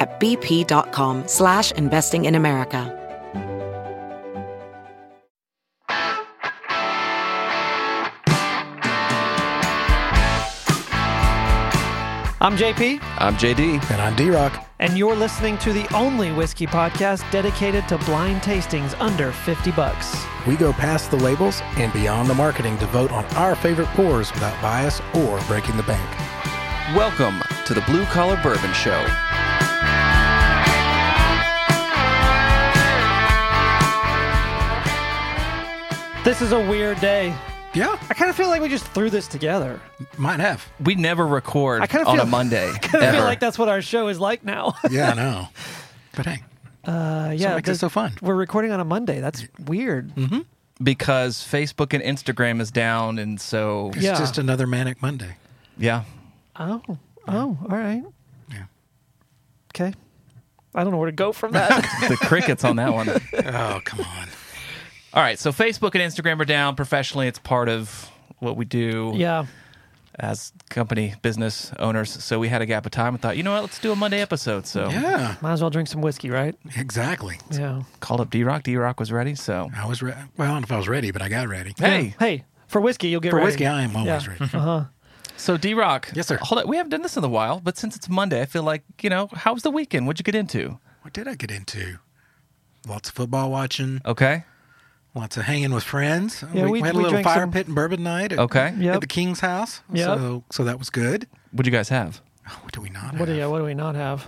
at bp.com slash investing in America. I'm JP, I'm JD. And I'm D Rock. and you're listening to the only whiskey podcast dedicated to blind tastings under 50 bucks. We go past the labels and beyond the marketing to vote on our favorite pours without bias or breaking the bank. Welcome to the Blue Collar Bourbon Show. This is a weird day. Yeah, I kind of feel like we just threw this together. might have. We never record I kind of on feel, a Monday. I kind of ever. feel like that's what our show is like now. Yeah, I know. But hey, Uh, yeah, makes it so fun. We're recording on a Monday. That's weird. because Facebook and Instagram is down, and so it's Yeah. just another manic Monday. yeah. Oh, oh, all right. Yeah. Okay. I don't know where to go from that. the crickets on that one. Oh, come on. All right, so Facebook and Instagram are down. Professionally, it's part of what we do yeah. as company business owners. So we had a gap of time and thought, you know what, let's do a Monday episode. So Yeah, Might as well drink some whiskey, right? exactly. Yeah. called up D Rock. D Rock was ready. So I was ready. Well, I don't know if I was ready, but I got ready. hey, Hey, for whiskey, you'll get it. For ready. whiskey, I am always Yeah. ready. Uh-huh. so D Rock. Yes, sir. Hold on, we haven't done this in a while, but since it's Monday, I feel like you know, how was the weekend? What'd you get into? What did I get into? Lots of football watching, Okay, lots of hanging with friends. Yeah, we- we, had a we little fire some- pit and bourbon night at, okay. Yep. at the King's house. Yep. So, so that was good. What'd you guys have? Oh, what do we not What do, have? yeah, what do we not have?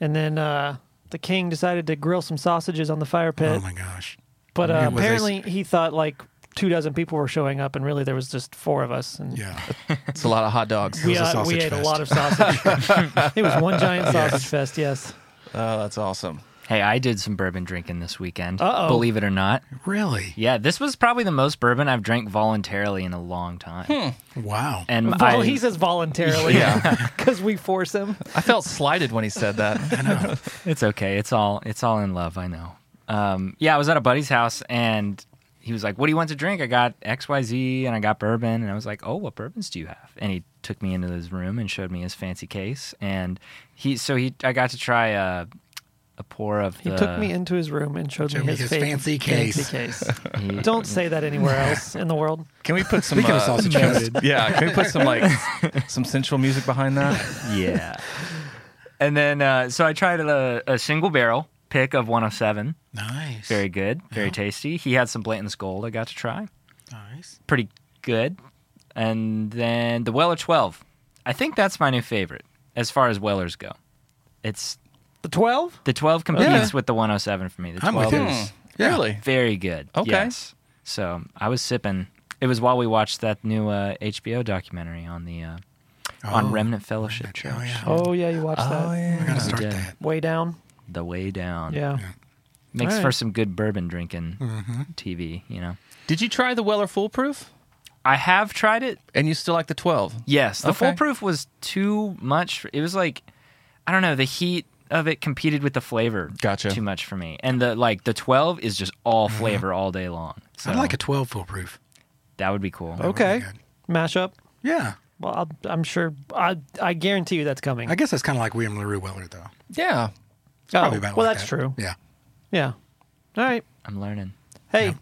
And then uh, the king decided to grill some sausages on the fire pit. Oh my gosh. but uh, was a- apparently he thought like two dozen people were showing up, and really there was just four of us. And Yeah. It's a lot of hot dogs. we, was a uh, we sausage ate a lot of sausage. it was one giant sausage fest, yes. Oh, that's awesome. Hey, I did some bourbon drinking this weekend. Uh-oh. Believe it or not. Really? Yeah, this was probably the most bourbon I've drank voluntarily in a long time. Wow. And Vol- I, he says voluntarily Yeah. because we force him. I felt slighted when he said that. I know. it's okay. It's all it's all in love. I know. Um, yeah, I was at a buddy's house and he was like, "What do you want to drink?" I got X Y Z and I got bourbon and I was like, "Oh, what bourbons do you have?" And he took me into his room and showed me his fancy case and he so he I got to try a a pour of He the. took me into his room and showed, Showed me me his, his fa- fancy case. case. he- Don't say that anywhere else in the world. Can we put some? Speaking of uh, sausage fest, yeah, can we put some like some sensual music behind that? yeah. And then, uh, so I tried a, a single barrel pick of 107. nice. Very good, very tasty. He had some Blanton's Gold I got to try. nice. Pretty good. And then the Weller 12. I think that's my new favorite as far as Wellers go. It's The 12? the 12 competes Yeah. with the 107 for me. The I'm 12 with you. is Yeah. Really? very good. Okay. Yes. So I was sipping. It was while we watched that new uh, HBO documentary on the uh, on Oh, Remnant Fellowship Oh, Church. yeah. Oh, yeah, you watched that. Oh, yeah. I gotta start that. Way down. The way down. Yeah. Makes All for some good bourbon drinking Mm-hmm. TV, you know. Did you try the Weller Foolproof? I have tried it. And you still like the twelve? Yes, the Okay. foolproof was too much. It was like I don't know, the heat of it competed with the flavor Gotcha. too much for me. And the like the 12 is just all flavor all day long. So I'd like a 12 foolproof. that would be cool. Okay. be good. Mashup. Yeah. Well, I'll, I'm sure. I I guarantee you that's coming. I guess that's kind of like William LaRue Weller, though. Yeah. Probably oh, about well, like that's that. true. Yeah. Yeah. All right. I'm learning. Hey,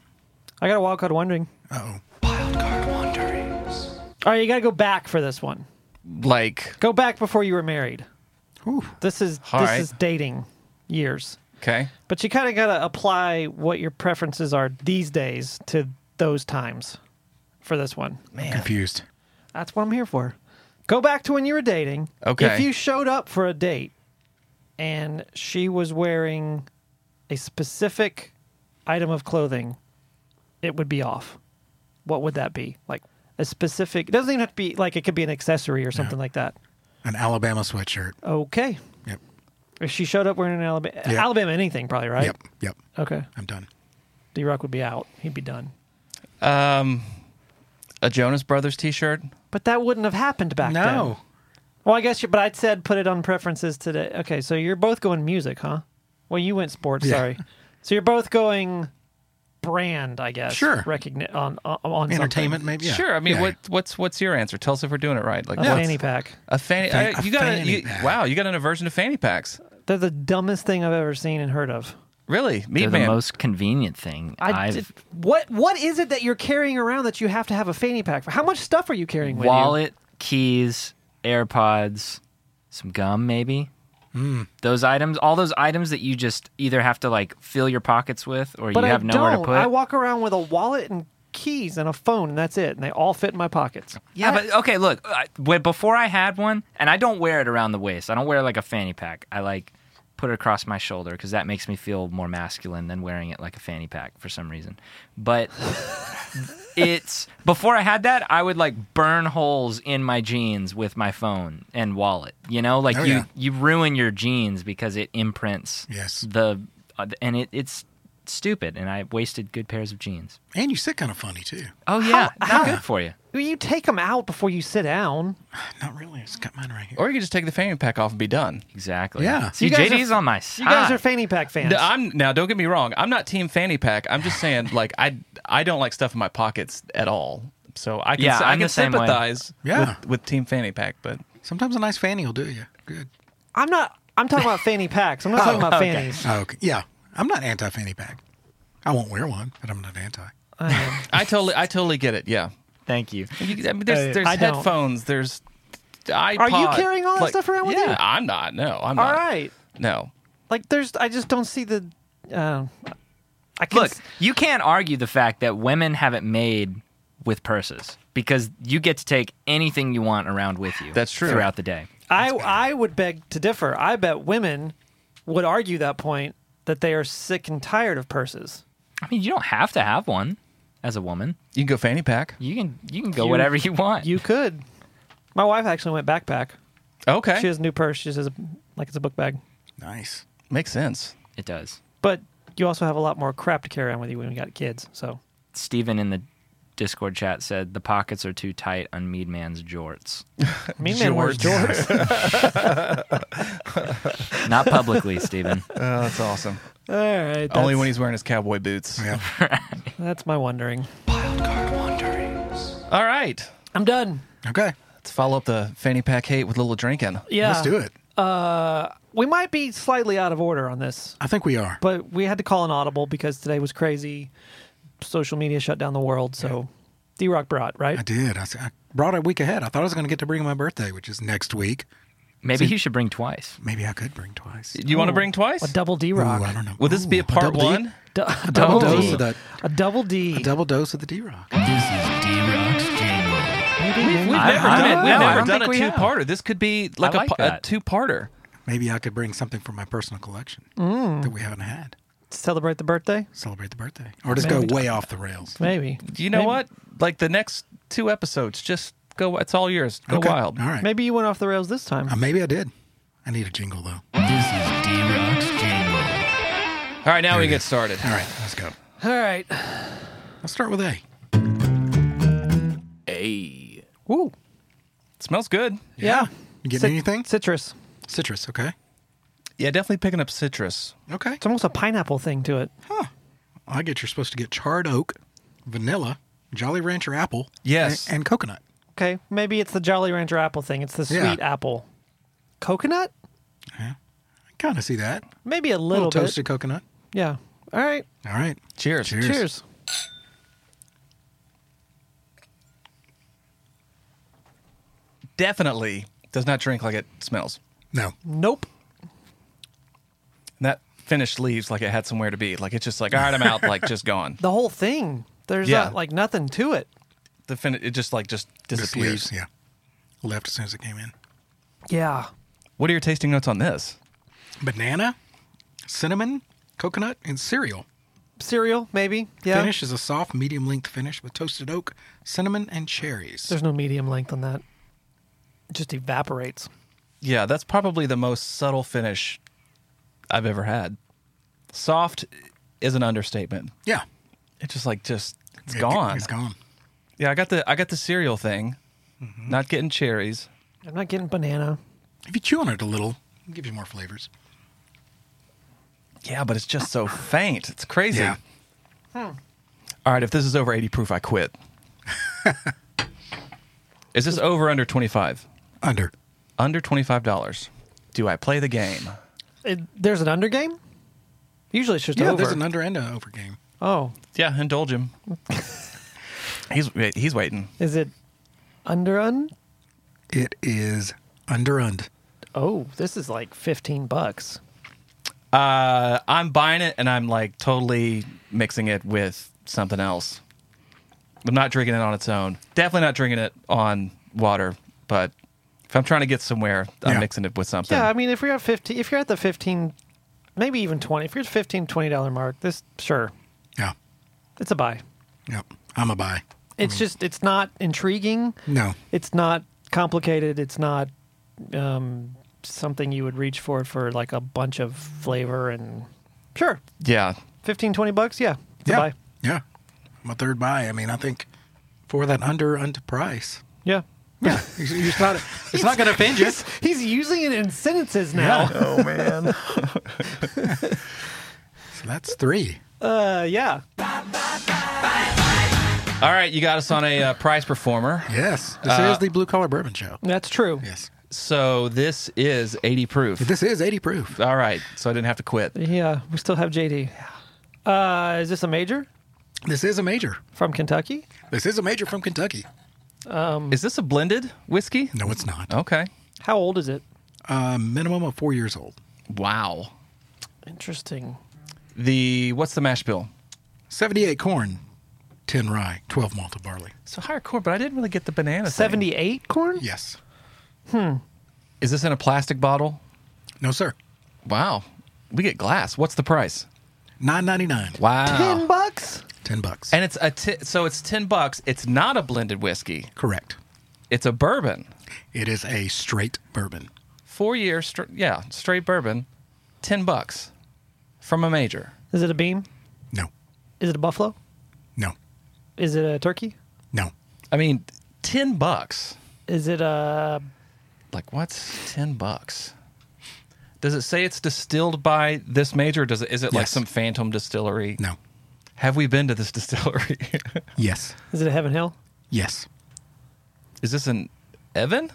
I got a wild card wondering. Uh oh. Wildcard wanderings. All right, you got to go back for this one. Like Go back before you were married. Whew. This is All this right. is dating years. okay. But you kind of got to apply what your preferences are these days to those times for this one. Confused. That's what I'm here for. Go back to when you were dating. Okay. If you showed up for a date and she was wearing a specific item of clothing, it would be off. What would that be? Like a specific, it doesn't even have to be like it could be an accessory or something like that. An Alabama sweatshirt. Okay. Yep. If she showed up wearing an Alabama, Yeah. Alabama anything, probably right. Yep. Yep. Okay. I'm done. D Rock would be out. He'd be done. Um, a Jonas Brothers T-shirt. But that wouldn't have happened back then. No. Well, I guess. You, but I'd said put it on preferences today. Okay, so you're both going music, huh? Well, you went sports. Yeah. Sorry. So you're both going brand, I guess. Sure. Recogni- on on, on Entertainment, maybe. Yeah. Sure. I mean, Yeah. what what's what's your answer? Tell us if we're doing it right. Like. A fanny pack. A fanny. Fan- uh, a you got a, fanny you, pack. wow. You got an aversion to fanny packs. They're the dumbest thing I've ever seen and heard of. Really? Meat They're man. the most convenient thing I I've did- what what is it that you're carrying around that you have to have a fanny pack for? How much stuff are you carrying with you? wallet, keys, AirPods, some gum, maybe. Those items, all those items that you just either have to like fill your pockets with, or But you I have nowhere don't. to put. I walk around with a wallet and keys and a phone, and that's it. And they all fit in my pockets. yeah, but okay, look, I, before I had one, and I don't wear it around the waist. I don't wear like a fanny pack. I like put it across my shoulder because that makes me feel more masculine than wearing it like a fanny pack for some reason. But it's before I had that, I would like burn holes in my jeans with my phone and wallet. You know, like Oh, you yeah. you ruin your jeans because it imprints Yes. the uh, and it it's stupid and I wasted good pairs of jeans. And you sit kind of funny too. Oh yeah, How- not good for you. You take them out before you sit down. Not really. It's got mine right here. or you could just take the fanny pack off and be done. Exactly. Yeah. See, You guys JD's are- on my side. You guys are fanny pack fans. No, I'm now. Don't get me wrong. I'm not team fanny pack. I'm just saying, like I I don't like stuff in my pockets at all. So I can Yeah, I I'm can the same way. sympathize Yeah. with, with team fanny pack, but Sometimes a nice fanny will do you. Good. I'm not. I'm talking about fanny packs. I'm not talking oh, about okay. fannies. Oh, okay. Yeah. I'm not anti fanny pack. I won't wear one, but I'm not anti. I. I totally I totally get it. Yeah. Thank you. You, I mean, there's Uh, there's I don't. headphones. There's iPod. Are you carrying all that like- stuff around with yeah, you? I'm not. No, I'm All not. right. No. Like there's. I just don't see the. Uh, I can Look, you can't argue the fact that women have it made with purses because you get to take anything you want around with you. That's true. Throughout the day. I I would beg to differ. I bet women would argue that point that they are sick and tired of purses. I mean, you don't have to have one as a woman. You can go fanny pack. You can you can go You- whatever you want. You could. My wife actually went backpack. Okay. She has a new purse. She says like it's a book bag. Nice. Makes sense. it does. But you also have a lot more crap to carry around with you when you got kids. So Steven in the Discord chat said the pockets are too tight on Mean Man's jorts. mean man wears jorts. Not publicly, Stephen. Oh, that's awesome. All right. That's, Only when he's wearing his cowboy boots. Yeah. That's my wondering. Wildcard wanderings. All right. I'm done. Okay. Let's follow up the fanny pack hate with a little drinking. Yeah. Let's do it. Uh, we might be slightly out of order on this, I think we are. but we had to call an audible because today was crazy. Social media shut down the world. So D Rock brought, right? I did. I, I brought a week ahead. I thought I was going to get to bring my birthday, which is next week. Maybe he should bring twice. Maybe I could bring twice. Do you want to bring twice? A double D Ooh, Rock. I don't know. Will this be a part double D? one? Du- a A double double dose of the A double D. a double dose of the D Rock. Maybe, maybe. We've I- never I- done it. We've I never done a we two-parter. This could be like, like pa- a, two-parter. Maybe I could bring something from my personal collection Mm. that we haven't had. Celebrate the birthday? Celebrate the birthday, or just Maybe. go way off the rails. Maybe. You know Maybe- what? Like the next two episodes, just go. It's all yours. Go Okay. wild. All right. Maybe you went off the rails this time. Uh, maybe I did. I need a jingle though. All right, now we it get is. started. All right, let's go. All right. Let's start with A. Hey, Woo. smells good. Yeah. You getting Cit- anything? Citrus. Citrus. Okay. Yeah, definitely picking up citrus. Okay. It's almost a pineapple thing to it. Huh. I get you're supposed to get charred oak, vanilla, Jolly Rancher apple, Yes. and, and coconut. Okay. Maybe it's the Jolly Rancher apple thing. It's the sweet Yeah. apple. Coconut? Yeah. I kind of see that. Maybe a A little, little bit. toasted coconut. Yeah. All right. All right. Cheers. Cheers. Cheers. Definitely does not drink like it smells. No. Nope. And that finish leaves like it had somewhere to be. Like it's just like, all right, I'm out. like just gone. The whole thing. There's Yeah. not, like nothing to it. The fin- it just like just Just disappears. leaves. Yeah. Left as soon as it came in. Yeah. What are your tasting notes on this? Banana, cinnamon, coconut, and cereal. Cereal, maybe. Yeah. Finish is a soft, medium length finish with toasted oak, cinnamon, and cherries. There's no medium length on that. It just evaporates. Yeah, that's probably the most subtle finish I've ever had. Soft is an understatement. Yeah. It's just like just it's It- gone. It's gone. Yeah, I got the I got the cereal thing. Mm-hmm. Not getting cherries. I'm not getting banana. If you chew on it a little, it'll give you more flavors. Yeah, but it's just so faint. It's crazy. Yeah. All right, if this is over 80 proof, I quit. is this over under 25? Under. Under $25. Do I play the game? It, there's an under game. Usually it's just Yeah, over. there's an under and an over game. oh, Yeah, indulge him. he's he's waiting. is it under un? It is under und. Oh, this is like 15 bucks. Uh, I'm buying it and I'm like totally mixing it with something else. I'm not drinking it on its own. Definitely not drinking it on water, but if I'm trying to get somewhere, I'm Yeah. mixing it with something. Yeah, I mean, if you're at 15, if you're at the 15, maybe even 20, if you're at 15, 20 dollar mark, this sure, Yeah. it's a buy. Yep. I'm a buy. It's just, it's not intriguing. No. It's not complicated. It's not um, something you would reach for for like a bunch of flavor and sure, yeah. 15, 20 bucks. Yeah, it's Yeah. a buy. Yeah. I'm a third buy. I mean, I think for that under under price. Yeah. Yeah. it's, it's not, it's not going to offend you. He's using it in sentences now. Oh man. So that's three. Uh, yeah. All right, you got us on a uh, prize performer. Yes. This Uh, is the Blue Collar Bourbon Show. That's true. Yes. So this is 80 proof. This is 80 proof. All right, so I didn't have to quit. Yeah, we still have JD. Uh, is this a major This is a major. from Kentucky? This is a major from Kentucky. Is this a blended whiskey? No, it's not. Okay. How old is it? A minimum of four years old. Wow. Interesting. The what's the mash bill? 78 corn, 10 rye, 12 malted barley. So higher corn, but I didn't really get the banana. thing. 78 corn? Yes. Hmm. Is this in a plastic bottle? No, sir. Wow. We get glass. What's the price? 9.99. Wow. 10 bucks? 10 bucks. And it's a ti- so it's 10 bucks. It's not a blended whiskey. Correct. It's a bourbon. It is a straight bourbon. 4 year str- yeah, straight bourbon. 10 bucks from a major. Is it a beam? No. Is it a buffalo? No. Is it a turkey? No. I mean, 10 bucks. Is it a Like what's 10 bucks? Does it say it's distilled by this major? Or does it is it like Yes. some phantom distillery? No. Have we been to this distillery? Yes. is it a Heaven Hill? Yes. is this an Evan?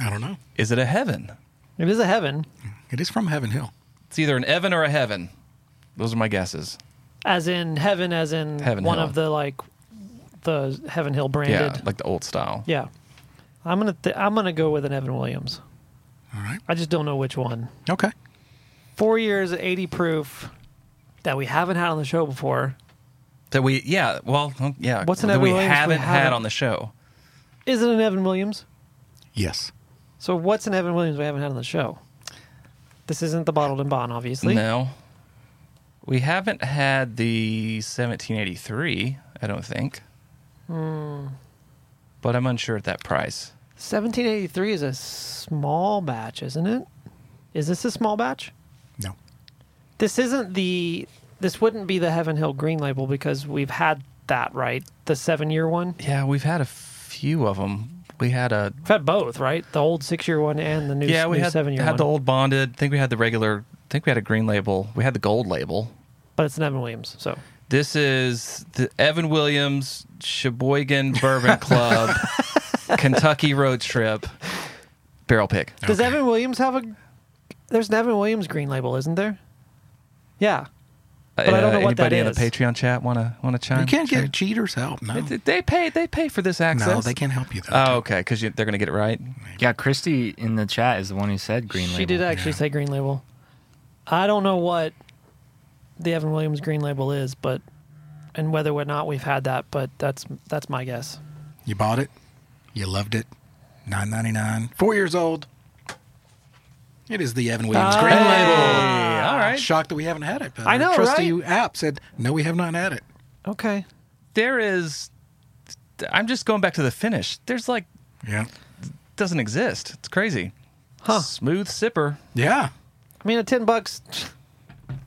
I don't know. Is it a heaven? It is a Heaven, It is from Heaven Hill. It's either an Evan or a heaven. Those are my guesses. as in heaven, as in Heaven one Hill. of the like the Heaven Hill branded. Yeah, like the old style. Yeah. I'm gonna th- I'm gonna go with an Evan Williams. All right. I just don't know which one. Okay. Four years at 80 proof that we haven't had on the show before. That we yeah, well, yeah. What's an that Evan we Williams we haven't had haven't- on the show? Is it an Evan Williams? Yes. So what's an Evan Williams we haven't had on the show? This isn't the bottled in bond, obviously. No. We haven't had the 1783, I don't think. Hmm. But I'm unsure at that price. 1783 is a small batch, isn't it? Is this a small batch? No. This isn't the. This wouldn't be the Heaven Hill Green Label because we've had that, right? The seven year one. Yeah, we've had a few of them. We had a We've had both, right? The old six year one and the new, yeah, we new had seven year had one. the old bonded. I think we had the regular. I think we had a green label. We had the gold label. but it's an Evan Williams. So This is the Evan Williams Sheboygan Bourbon Club Kentucky road trip barrel pick. does Okay. Evan Williams have a? There's an Evan Williams Green Label, isn't there? Yeah. But I don't know what that Uh, anybody in the Patreon chat want to want to chime? You can't chime? get cheaters help. No. They, they pay. They pay for this access. No, they can't help you though. Oh, okay, because they're going to get it right. Yeah, Christy in the chat is the one who said green label. She did actually yeah. say Green Label. I don't know what the Evan Williams Green Label is, but and whether or not we've had that, but that's that's my guess. You bought it. You loved it. Nine ninety nine. Four years old. It is the Evan Williams. Green Label. Hey, all right. Shocked that we haven't had it. But I know, our trusty right? app said no, we have not had it. Okay. There is. I'm just going back to the finish. There's like Yeah. doesn't exist. It's crazy. Huh. Smooth sipper. Yeah. I mean, at ten bucks,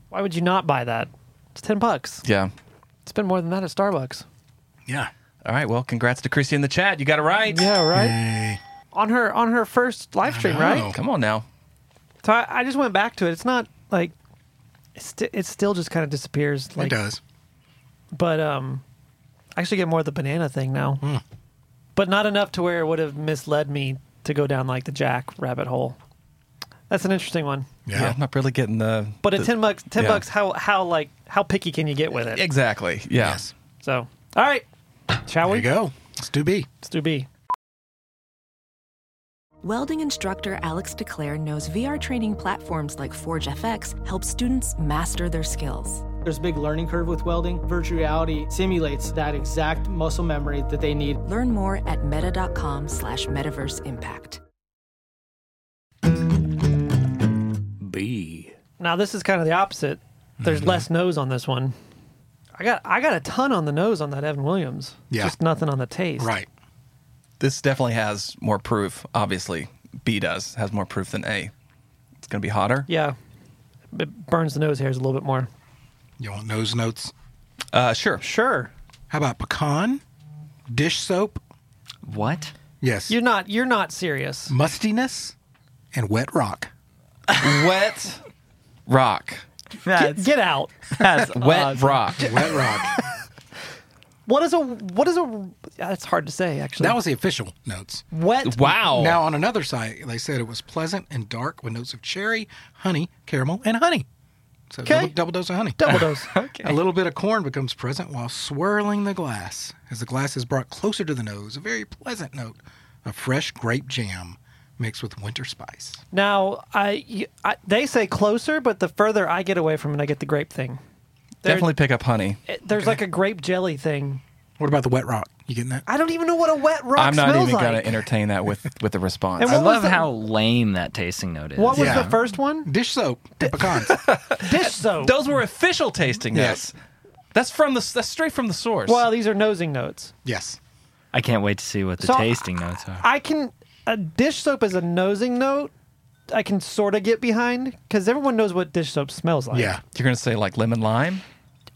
Why would you not buy that? It's ten bucks. Yeah. Spend more than that at Starbucks. Yeah. All right. Well, congrats to Christy in the chat. You got it right. Yeah, right. Yay. On her on her first live stream, right? Come on now. So I, I just went back to it. It's not like it's sti- it still just kind of disappears. Like, it does. But um, I actually get more of the banana thing now, but not enough to where it would have misled me to go down like the Jack rabbit hole. That's an interesting one. Yeah. Yeah. I'm not really getting the. But the- at ten bucks, ten yeah. bucks, how how like how picky can you get with it? Exactly. Yeah. Yes. So all right, shall There we? you go. Let's do B. Let's do B. Welding instructor Alex DeClaire knows VR training platforms like Forge FX help students master their skills. There's a big learning curve with welding. Virtual reality simulates that exact muscle memory that they need. Learn more at meta.com slash metaverse impact. B. Now this is kind of the opposite. There's Mm-hmm. less nose on this one. I got I got a ton on the nose on that Evan Williams. Yeah. Just nothing on the taste. Right. This definitely has more proof. Obviously, B does has more proof than A. It's gonna be hotter. Yeah. It burns the nose hairs a little bit more. You want nose notes? Uh, sure. Sure. How about pecan? Dish soap? What? Yes. You're not you're not serious. Mustiness and wet rock. Wet rock. Get, get out. That's Wet awesome. rock. Wet rock. What is a what is a that's hard to say actually. that was the official notes. What? Wow. Now, on another site, they said it was pleasant and dark with notes of cherry, honey, caramel, and honey. So Okay. double, double dose of honey. double dose. Okay. A little bit of corn becomes present while swirling the glass. As the glass is brought closer to the nose, a very pleasant note of fresh grape jam mixed with winter spice. Now I, y- I- they say closer, but the further I get away from it, I get the grape thing. There- Definitely pick up honey. it- there's like a grape jelly thing. What about the wet rock? You getting that? I don't even know what a wet rock is. I'm not smells even like. gonna entertain that with with the response. And I what was love the- how lame that tasting note is. What was Yeah. the first one? Dish soap and pecans. Dish soap. Those were official tasting Yes. notes. That's from the that's straight from the source. well, these are nosing notes. yes. I can't wait to see what the So, tasting notes are. I can a dish soap is a nosing note. I can sort of get behind because everyone knows what dish soap smells like. Yeah. You're gonna say like lemon lime?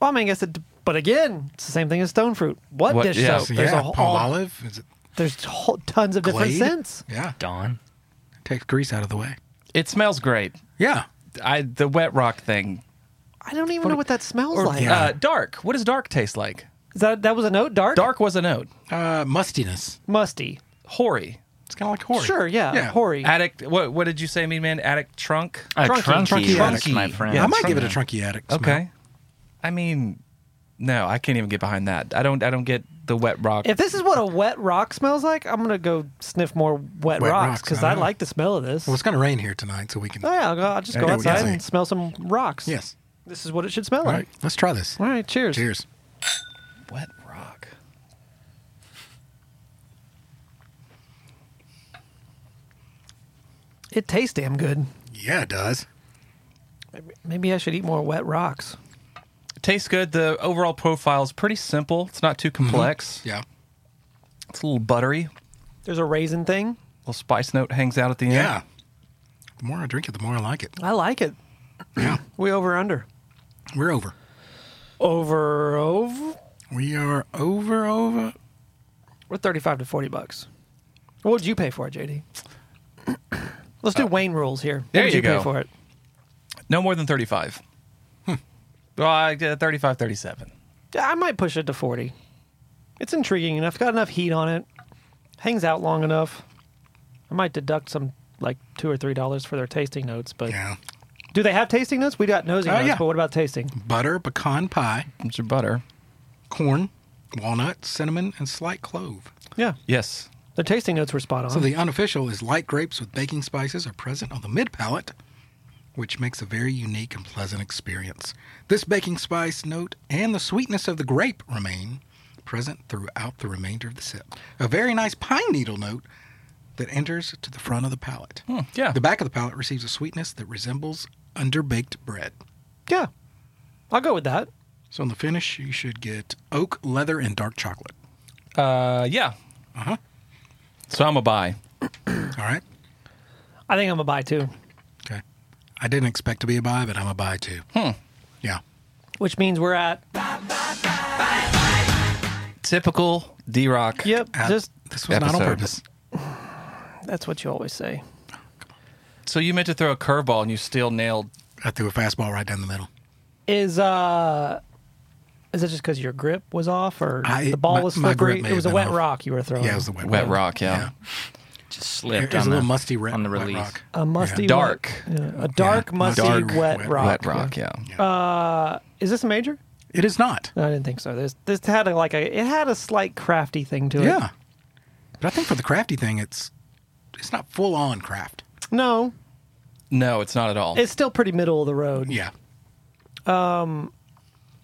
Well, I mean, I guess it, but again, it's the same thing as stone fruit. What, What- dish yeah. soap? So, There's yeah. a whole, Palmolive. Is it There's whole, tons of different Glade? scents. Yeah. Dawn. Takes grease out of the way. It smells great. Yeah. I the wet rock thing. I don't even know what that smells Or like. Yeah. uh, dark. What does dark taste like? Is that that was a note? Dark, Dark was a note. Uh, mustiness. musty. Hoary. It's kind of like hoary. Sure, yeah, Yeah. hoary. Attic. What what did you say, mean man? Attic trunk. A Trunky. trunky, Trunky that's attic. my friend. Yeah, I might trunky. give it a trunky attic. smell. Okay. I mean, no, I can't even get behind that. I don't. I don't get the wet rock. If this is what a wet rock smells like, I'm gonna go sniff more wet, Wet rocks rocks, because I I, know. like the smell of this. Well, it's going to rain here tonight, so we can. oh yeah, I'll, go, I'll just Yeah, go we can outside see. and smell some rocks. Yes. this is what it should smell All like. right. Let's try this. All right, cheers. Cheers. wet rock. It tastes damn good. Yeah, it does. Maybe I should eat more wet rocks. It tastes good. The overall profile is pretty simple. It's not too complex. Yeah. It's a little buttery. There's a raisin thing. A little spice note hangs out at the end. Yeah. The more I drink it, the more I like it. I like it. Yeah. We over under. We're over. Over over. We are over, over. We're thirty-five to forty bucks. What would you pay for it, JD? Let's do Wayne rules here. What Uh, there would you you go. pay for it? No more than 35. Well, I get 35, 37. Yeah, I might push it to forty. It's intriguing enough. Got enough heat on it. Hangs out long enough. I might deduct some like two or three dollars for their tasting notes, but Yeah. do they have tasting notes? We got nosy Oh, notes, yeah. but what about tasting? Butter, pecan pie, It's your butter. corn, walnut, cinnamon, and slight clove. Yeah, Yes. the tasting notes were spot on. So the unofficial is light grapes with baking spices are present on the mid palate, which makes a very unique and pleasant experience. This baking spice note and the sweetness of the grape remain present throughout the remainder of the sip. A very nice pine needle note that enters to the front of the palate. yeah. The back of the palate receives a sweetness that resembles underbaked bread. yeah, I'll go with that. So in the finish, you should get oak, leather, and dark chocolate. Uh, yeah. Uh huh. So I'm a buy. All right. I think I'm a buy too. Okay. I didn't expect to be a buy, but I'm a buy too. Hmm. Yeah. which means we're at Typical D Rock. yep. Uh, just this was not on episode. purpose. that's what you always say. So you meant to throw a curveball and you still nailed. I threw a fastball right down the middle. Is uh, is it just because your grip was off, or I- the ball my- was my grip slippery? may It was a have wet off. rock you were throwing. Yeah, it was the wet, Wet rock, yeah. Just It slipped was on a little the, musty re- on the wet release. rock. a musty Dark. wet- yeah, a dark, Yeah, musty, dark, wet, wet- rock. Wet rock, yeah. Uh, is this a major? It is not. No, I didn't think so. This this had a, like a it had a slight crafty thing to it. Yeah. But I think for the crafty thing, it's it's not full on craft. No, No, it's not at all. it's still pretty middle of the road. Yeah.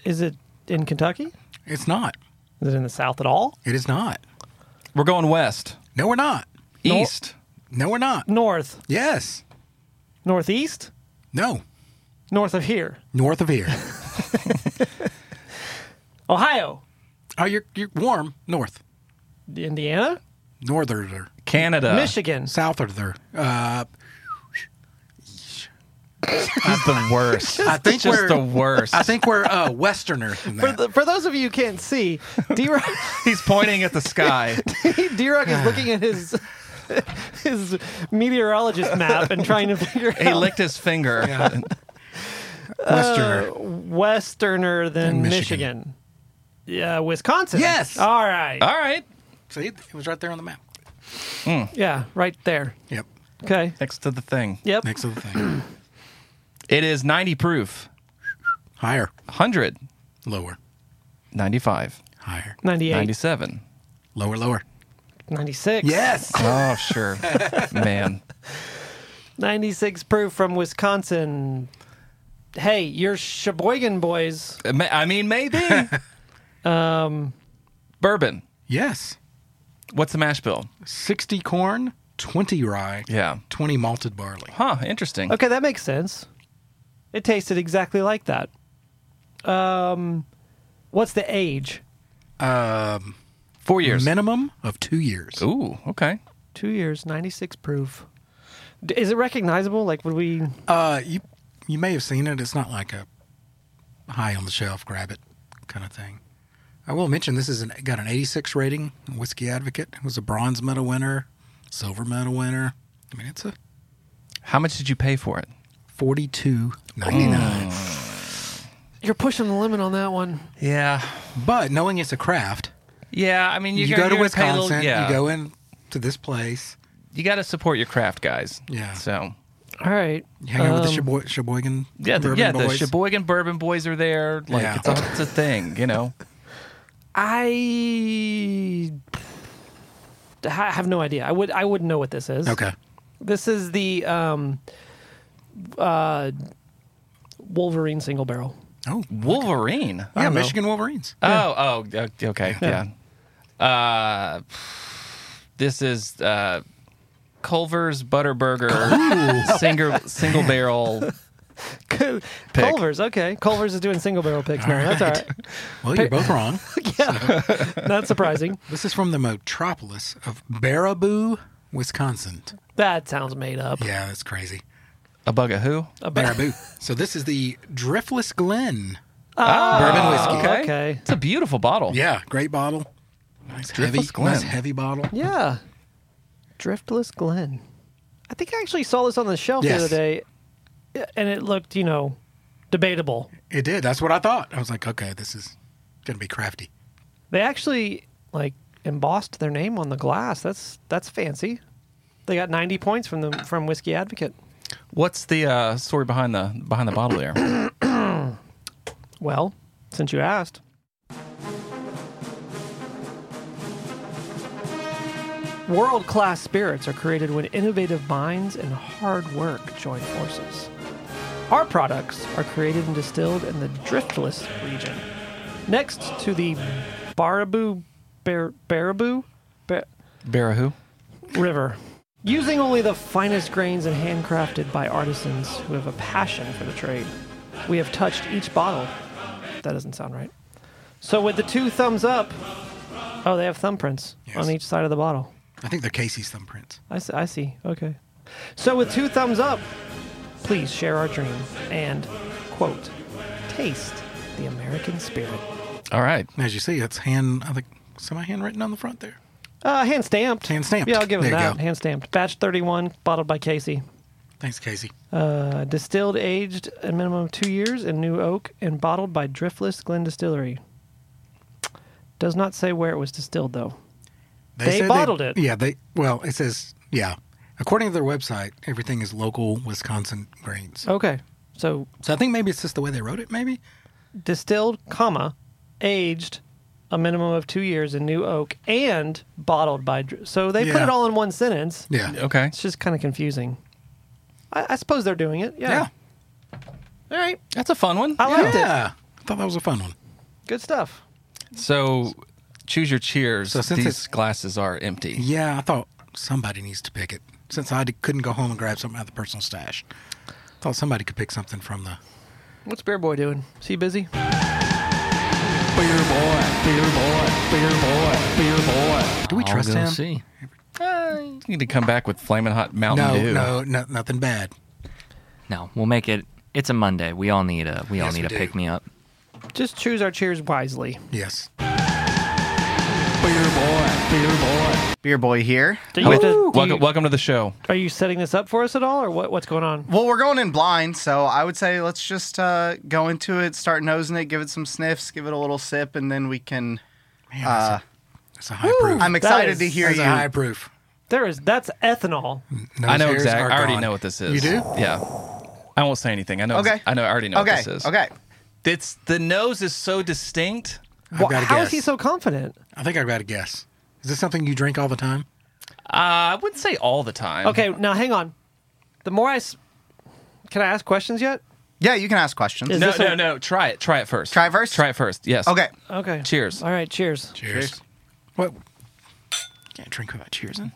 Is it in Kentucky? It's not. Is it in the South at all? It is not. We're going west, No, we're not. East. No, we're not. North, Yes. northeast, No. north of here, North of here. Ohio, oh, you're you're warm. North. Indiana, Northerner. Canada. Michigan. Southerner. Uh, He's the worst. I think just we're the worst. I think we're uh, westerner than For, the, for those of you who can't see, D Rock He's pointing at the sky. D Rock is looking at his his meteorologist map and trying to figure he out licked his finger. westerner. Uh, westerner than Than Michigan. Michigan. Yeah, Wisconsin. Yes. All right. All right. See, it was right there on the map. Hmm. Yeah, right there. Yep. Okay. Next to the thing. Yep. Next to the thing. It is 90 proof. Higher. 100. Lower. 95. Higher. 98. 97. Lower. Lower. 96. Yes. Oh, sure. Man. 96 proof from Wisconsin. Hey, your Sheboygan boys. Ma- I mean, maybe. um, Bourbon. Yes. What's the mash bill? 60 corn, 20 rye, Yeah. 20 malted barley. Huh. Interesting. Okay, that makes sense. It tasted exactly like that. Um, what's the age? Um, Four years. minimum of two years. Ooh. Okay. Two years, 96 proof. D- Is it recognizable? Like, would we. Uh, you you may have seen it. It's not like a high on the shelf, grab it kind of thing. I will mention this is an, got an 86 rating. Whiskey Advocate it was a bronze medal winner, silver medal winner. I mean, it's a How much did you pay for it? 42.99. You're pushing the limit on that one. Yeah. But knowing it's a craft, Yeah. I mean, you, you're go gonna- to you're gonna pay a Wisconsin, little- yeah. you go in to this place, You got to support your craft guys. Yeah. So. All right. you hang out with the Um, Sheboy- Sheboygan Yeah, the, bourbon yeah, the. Sheboygan bourbon boys are there. Like Yeah. it's, a, it's a thing, you know. I ha- have no idea. I would I wouldn't know what this is. Okay. This is the um, uh, Wolverine single barrel. Oh, Wolverine. yeah, don't know. Michigan Wolverines. Oh, oh, o- okay, yeah. Uh, this is uh, Culver's Butterburger single single barrel. Culver's, okay. Culver's is doing single barrel picks now. That's all right. Well, you're both wrong. Yeah, not surprising. This is from the metropolis of Baraboo, Wisconsin. That sounds made up. Yeah, that's crazy. A bug of who? A ba- Baraboo. so this is the Driftless Glen. Ah, Bourbon whiskey. Okay. Okay. it's a beautiful bottle. Yeah, great bottle. Nice heavy, Driftless Glen. nice heavy bottle. Yeah. Driftless Glen. I think I actually saw this on the shelf Yes. the other day, and it looked, you know, debatable. It did. That's what I thought. I was like, okay, this is gonna be crafty. They actually like embossed their name on the glass. That's that's fancy. They got 90 points from the from Whiskey Advocate. What's the uh, story behind the behind the bottle there? Well, since you asked. World class spirits are created when innovative minds and hard work join forces. Our products are created and distilled in the Driftless region, next to the Baraboo, Bar- Baraboo Bar- Barahoo. River. Using only the finest grains and handcrafted by artisans who have a passion for the trade. We have touched each bottle. That doesn't sound right. So with the two thumbs up, oh, they have thumbprints Yes. on each side of the bottle. I think they're Casey's thumbprints. I see, I see. Okay. So with two thumbs up, please share our dream and quote, taste the American spirit. All right. As you see, it's hand, I think, semi handwritten on the front there. Uh, hand stamped. Hand stamped. Yeah, I'll give it There you that. Hand stamped. Batch 31, bottled by Casey. Thanks, Casey. Uh, distilled, aged a minimum of two years in new oak, and bottled by Driftless Glen Distillery. Does not say where it was distilled, though. They said bottled it. Yeah, they, well, it says, yeah. According to their website, everything is local Wisconsin grains. Okay. So So I think maybe it's just the way they wrote it, maybe? distilled, comma, aged a minimum of two years in new oak, and bottled by. So they put Yeah. it all in one sentence. Yeah. Okay. It's just kind of confusing. I, I suppose they're doing it. Yeah. All right. That's a fun one. I liked it. Yeah. I thought that was a fun one. Good stuff. So, choose your cheers. So since These glasses are empty. Yeah, I thought somebody needs to pick it. Since I couldn't go home and grab something out of the personal stash, I thought somebody could pick something from the. What's Bear Boy doing? Is he busy? Beer boy, beer boy, beer boy, beer boy. Do we I'll trust go him? See. You need to come back with flaming hot Mountain No, Dew. no, no, nothing bad. No, we'll make it. It's a Monday. We all need a. We all need we a do. pick me up. Just choose our cheers wisely. Yes. Beer boy, beer boy. Beer boy here. Do you have to, do Welcome, you- welcome to the show. are you setting this up for us at all, or what, what's going on? Well, we're going in blind, so I would say let's just uh, go into it, start nosing it, give it some sniffs, give it a little sip, and then we can. Man, Uh, that's, a, that's a high proof. I'm excited is- to hear that's you. a high proof. There is that's ethanol. Nose I know hairs exactly. are I already gone. know what this is. You do? Yeah. I won't say anything. I know. Okay. I know. I already know okay. what this is. Okay. It's the nose is so distinct. I've Wha- got a how guess. is he so confident? I think I've got a guess. Is this something you drink all the time? Uh, I wouldn't say all the time. Okay, now hang on. The more I, s- can I ask questions yet? Yeah, you can ask questions. Is No, this a- no, no. Try it. Try it first. Try it first? Try it first. Yes. Okay. Okay. Cheers. All right. Cheers. Cheers. What? Can't drink without cheersing.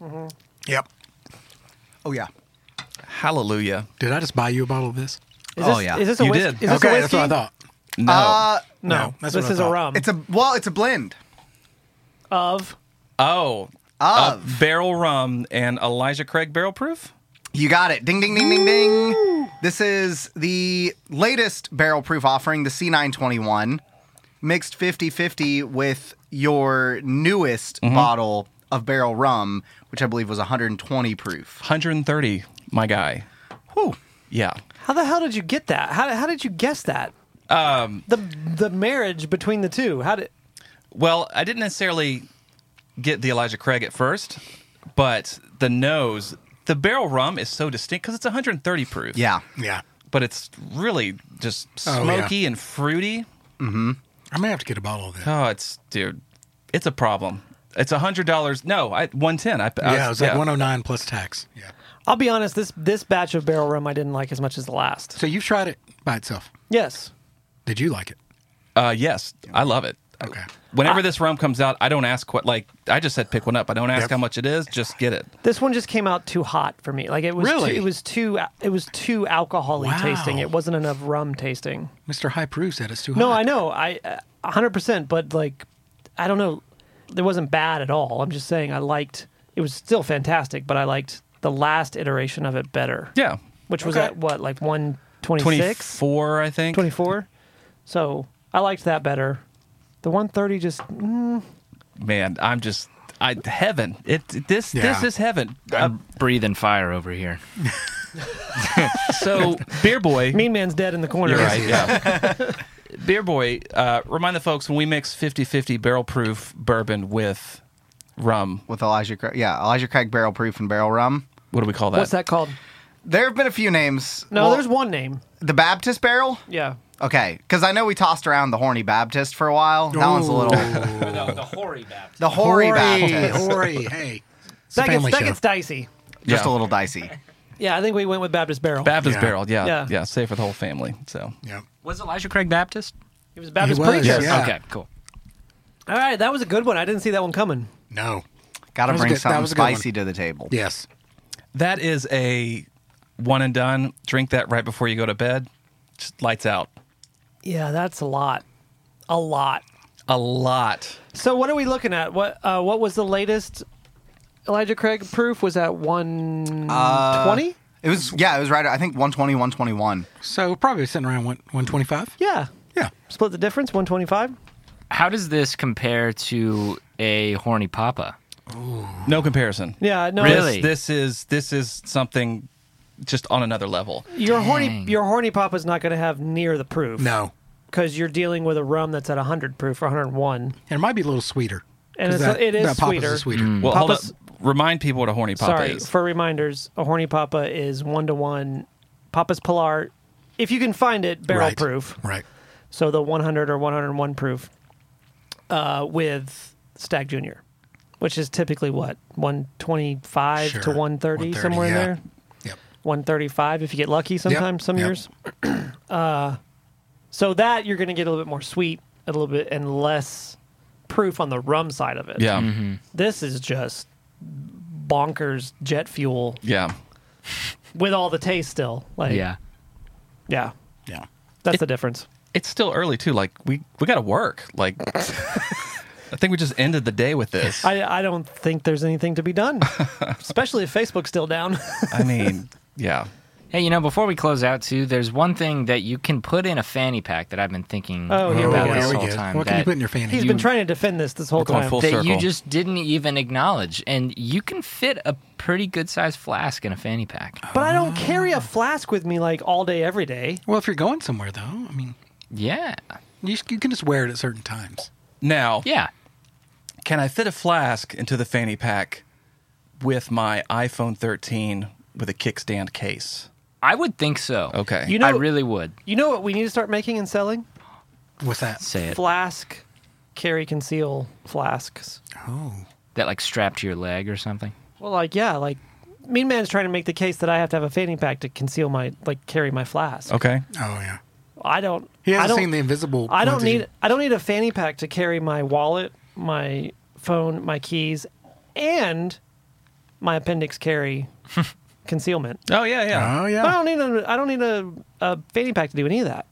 Mm-hmm. Yep. Oh yeah. Hallelujah. Did I just buy you a bottle of this? Is Oh, this, yeah. Is this a You whis- did. Is this okay, a whiskey? that's what I thought. No. Uh, No, No, that's this what I is a thought. rum it's a well, it's a blend of. oh. Uh, of. barrel rum and Elijah Craig barrel proof. You got it. Ding, ding, ding, ding, ding. This is the latest barrel proof offering, the C921, mixed 50 50 with your newest bottle of barrel rum, which I believe was 120 proof. 130. My guy. Whew. Yeah. How the hell did you get that? How, how did you guess that? Um, the the marriage between the two. How did? Well, I didn't necessarily get the Elijah Craig at first, but the nose, the barrel rum is so distinct because it's 130 proof. Yeah. Yeah. But it's really just Oh, smoky yeah. and fruity. Mhm. I may have to get a bottle of that. Oh, it's dude, it's a problem. It's a hundred dollars. No, I one ten. I, I yeah, it was like 109 plus tax. Yeah. I'll be honest. This this batch of barrel rum I didn't like as much as the last. So you've tried it by itself. Yes. Did you like it? Uh, yes, I love it. Okay. Whenever this rum comes out, I don't ask what like I just said pick one up. I don't ask Yep. how much it is. Just get it. This one just came out too hot for me. Like it was. Really? Too, it was too. It was too alcoholy Wow. tasting. It wasn't enough rum tasting. Mr. High Proof said it's too No, hot. No, I know. I a hundred percent. But like, I don't know. It wasn't bad at all. I'm just saying I liked. It was still fantastic, but I liked the last iteration of it better. Yeah, Which was Okay. at what like one twenty twenty six. four, I think. 24 so i liked that better the 130 just mm, Man, I'm just I heaven. It this this is heaven. Uh, I'm breathing fire over here. so beer boy. mean man's dead in the corner You're right. Yeah. Beer Boy, uh, remind the folks when we mix 50 50 barrel proof bourbon with rum, With Elijah Craig. Yeah, Elijah Craig barrel proof and barrel rum. what do we call that? what's that called There have been a few names. no Well, there's one name The Baptist barrel? yeah Okay, because I know we tossed around the horny Baptist for a while. That one's a little. the hoary Baptist. The hoary Hori, Baptist. Hori, hey. It's a that gets, family that show. gets dicey Just Yeah. a little dicey. Yeah i think we went with baptist barrel Baptist Yeah. barrel. Yeah, Yeah. yeah. Safe for the whole family. So yeah. Was Elijah Craig Baptist? it was baptist He was, preacher yeah. Okay, cool. all right that was a good one i didn't see that one coming No. Got to was a bring good- that something was a good one. spicy to the table. Yes. that is a one and done. Drink that right before you go to bed. Just lights out. yeah that's a lot a lot A lot. so what are we looking at what uh what was the latest elijah craig proof was at uh, 120 It was yeah, it was right. I think 120, 121. So probably sitting around one, 125. Yeah. Yeah. Split the difference, 125. How does this compare to a horny papa? No comparison. Yeah, no. Really? This, this is this is something just on another level. Your horny Dang. your horny papa's not going to have near the proof. No. Because you're dealing with a rum that's at 100 proof or 101. And it might be a little sweeter. And 'Cause it's- that, it is that Papa's sweeter. is sweeter. Mm. Well, hold up. Papa's- Remind people what a horny papa Sorry, is. for reminders, a horny papa is one to one. Papa's Pilar, if you can find it, barrel Right. proof. Right. So the 100 or 101 proof uh, with Stagg Junior, which is typically what 125 to 130, 130, somewhere in there. Yep. 135 if you get lucky. Sometimes some yep. years. uh, so that you're going to get a little bit more sweet, a little bit, and less proof on the rum side of it. Yeah. This is just bonkers jet fuel Yeah. with all the taste still. Like, Yeah. yeah, Yeah. that's the difference. It's still early too. Like we we got to work. Like I think we just ended the day with this. I, I don't think there's anything to be done, especially if Facebook's still down. I mean, yeah. Hey, you know, before we close out, too, there's one thing that you can put in a fanny pack that I've been thinking Oh, here we about go. this There whole time. What can you put in your fanny? He's You- been trying to defend this this whole time. full that you just didn't even acknowledge, and you can fit a pretty good sized flask in a fanny pack. But I don't carry a flask with me like all day, every day. well, if you're going somewhere, though, I mean, Yeah, you, you can just wear it at certain times. Now, yeah. can I fit a flask into the fanny pack with my iPhone 13 with a kickstand case? I would think so. Okay. You know, I really would. you know what we need to start making and selling? What's that? Say it. Flask, carry, conceal flasks. Oh. That like strapped to your leg or something. Well, like yeah, like Mean Man's trying to make the case that I have to have a fanny pack to conceal my like carry my flask. Okay. Oh, yeah. I don't. He I hasn't don't, seen the invisible. I don't ones that you- need. I don't need a fanny pack to carry my wallet, my phone, my keys, and my appendix carry concealment. Oh yeah, yeah. Oh, yeah. I don't need a. I don't need a, a fanny pack to do any of that.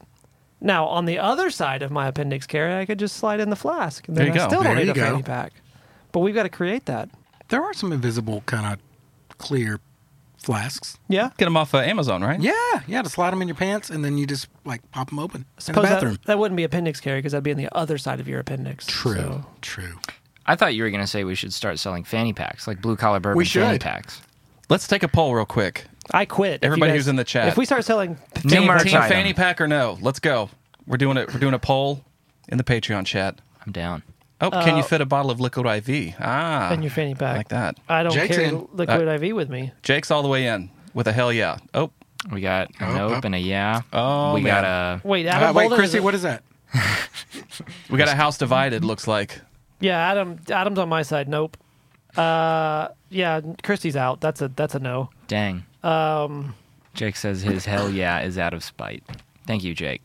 Now, on the other side of my appendix carry, I could just slide in the flask, and then There you I go. still don't There need a you go. fanny pack. But we've got to create that. There are some invisible kind of clear flasks. Yeah. Get them off uh, Amazon, right? Yeah, yeah, to slide them in your pants and then you just like pop them open in the Suppose bathroom. that, that wouldn't be appendix carry because that'd be on the other side of your appendix. True, So- true. I thought you were going to say we should start selling fanny packs, like blue collar bourbon We fanny should. packs. Let's take a poll real quick. I quit. If you Everybody guys- who's in the chat. If we start selling, New Team, merch team item. fanny pack or no? Let's go. We're doing it. We're doing a poll in the Patreon chat. I'm down. Oh, can you fit a bottle of liquid IV? Ah, in your fanny pack, like that. I don't Jake's carry in. liquid IV with me. Jake's all the way in with a hell yeah. Oh, We got a Oh, nope oh. and a yeah. Oh, we man. got a. Wait, Adam Uh, wait, Bolden Chrissy, is- what is that? we got a house divided. Looks like. Yeah, Adam. Adam's on my side. Nope. Uh, yeah, Christy's out. That's a that's a no. Dang. Um, Jake says his hell yeah is out of spite. Thank you, Jake.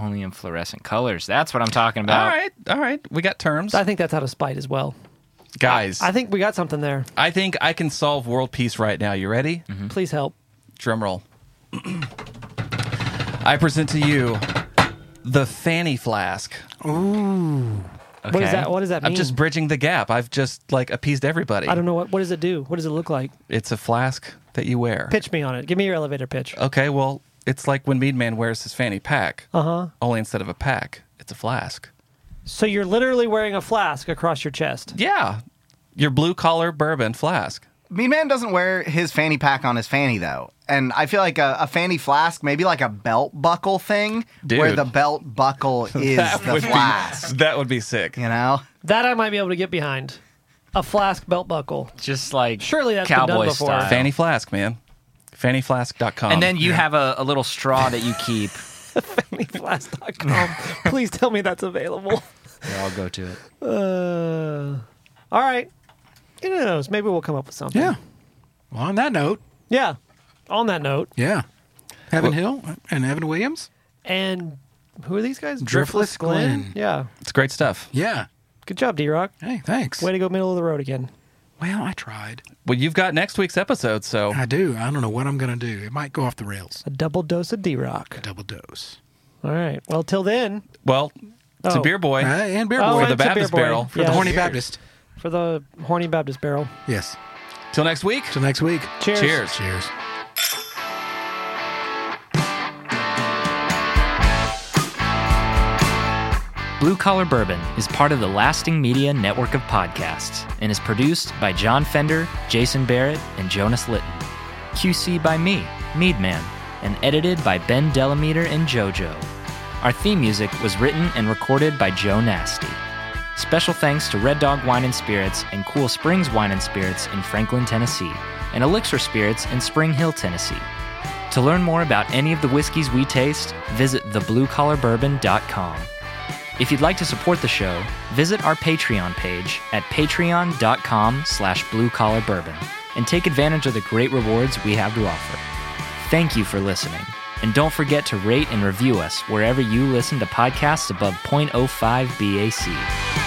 Only in fluorescent colors. That's what I'm talking about. all right, all right. We got terms, I think that's out of spite as well. guys. I think we got something there. I think I can solve world peace right now. You ready? Mm-hmm. Please help. Drum roll. I present to you the fanny flask. Okay. What is that? What does that mean? I'm just bridging the gap. I've just like appeased everybody. I don't know what. What does it do? What does it look like? It's a flask that you wear. Pitch me on it. Give me your elevator pitch. Okay, well, it's like when Mead Man wears his fanny pack. Uh huh. Only instead of a pack, it's a flask. So you're literally wearing a flask across your chest. Yeah, your blue collar bourbon flask. Mean Man doesn't wear his fanny pack on his fanny though, and I feel like a, a fanny flask, maybe like a belt buckle thing, Dude. where the belt buckle is the flask. be that would be sick. You know, That I might be able to get behind. A flask belt buckle. Just like Surely that's been done before. style. Fanny flask, man. Fannyflask.com. and then you have a, a little straw that you keep. Fannyflask.com. Please tell me that's available. Here, I'll go to it. Uh, all right. Who knows? Maybe we'll come up with something. Yeah. Well, on that note, Yeah. On that note, yeah. Heaven Hill and Evan Williams. and who are these guys? Driftless Glen. Yeah. it's great stuff. Yeah. Good job, D Rock. Hey, thanks. Way to go middle of the road again. Well, I tried. Well, you've got next week's episode, so I do. I don't know what I'm going to do. It might go off the rails. A double dose of D Rock. A double dose. All right. Well, till then, well, it's a Oh. beer boy. Uh, and Beer Oh, Boy. For the it's a beer Baptist boy. barrel. for Yes. the Horny Baptist for the Horny Baptist Barrel. Yes. Till next week. Till next week. Cheers. Cheers. Cheers. Blue Collar Bourbon is part of the Lasting Media network of podcasts and is produced by John Fender, Jason Barrett, and Jonas Litton. QC by me, Meadman, and edited by Ben Delameter and JoJo. Our theme music was written and recorded by Joe Nasty. Special thanks to Red Dog Wine and Spirits and Cool Springs Wine and Spirits in Franklin, Tennessee, and Elixir Spirits in Spring Hill, Tennessee. To learn more about any of the whiskeys we taste, visit thebluecollarbourbon.com. If you'd like to support the show, visit our Patreon page at patreon.com slash bluecollarbourbon and take advantage of the great rewards we have to offer. Thank you for listening, and don't forget to rate and review us wherever you listen to podcasts above 0.05 BAC.